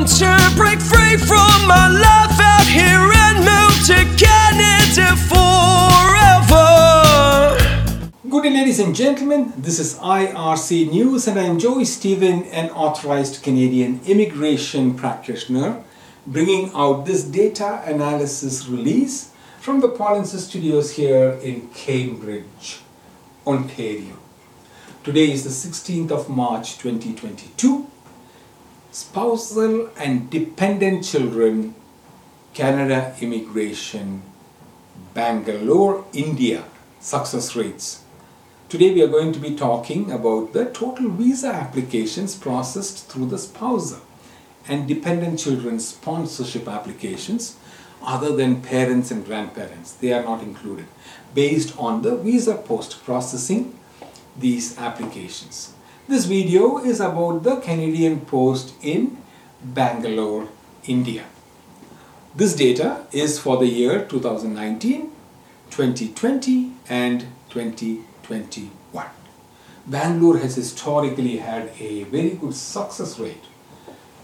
want to break free from my life out here and move to Canada forever. Good day, ladies and gentlemen. This is IRC News, and I am Joey Stephen, an authorized Canadian immigration practitioner, bringing out this data analysis release from the Polinsys Studios here in Cambridge, Ontario. Today is the 16th of March 2022. Spousal and dependent children, Canada immigration, Bangalore, India, success rates. Today we are going to be talking about the total visa applications processed through the spousal and dependent children sponsorship applications other than parents and grandparents. They are not included based on the visa post processing these applications. This video is about the Canadian Post in Bangalore, India. This data is for the year 2019, 2020 and 2021. Bangalore has historically had a very good success rate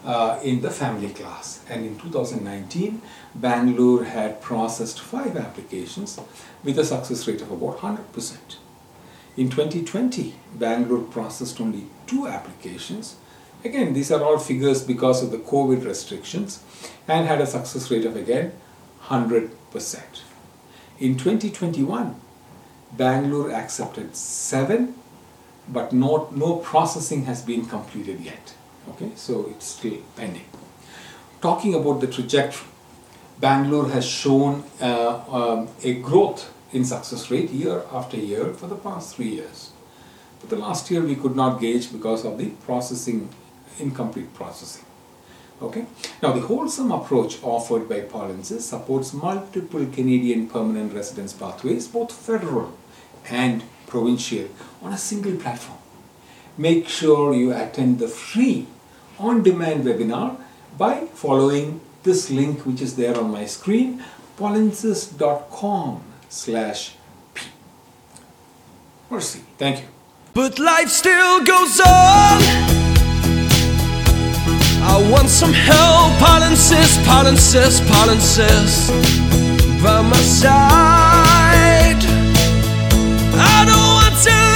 uh, in the family class and in 2019 Bangalore had processed five applications with a success rate of about 100%. In 2020, Bangalore processed only two applications. Again, these are all figures because of the COVID restrictions and had a success rate of again 100%. In 2021, Bangalore accepted seven, but no, no processing has been completed yet. Okay, so it's still pending. Talking about the trajectory, Bangalore has shown uh, um, a growth in success rate year after year for the past three years. But the last year we could not gauge because of the processing, incomplete processing. Okay. Now the wholesome approach offered by Polinsys supports multiple Canadian permanent residence pathways, both federal and provincial, on a single platform. Make sure you attend the free on-demand webinar by following this link which is there on my screen, polinsys.com slash P. Or C. Thank you. But life still goes on. I want some help, I'll insist, by my side. I don't want to.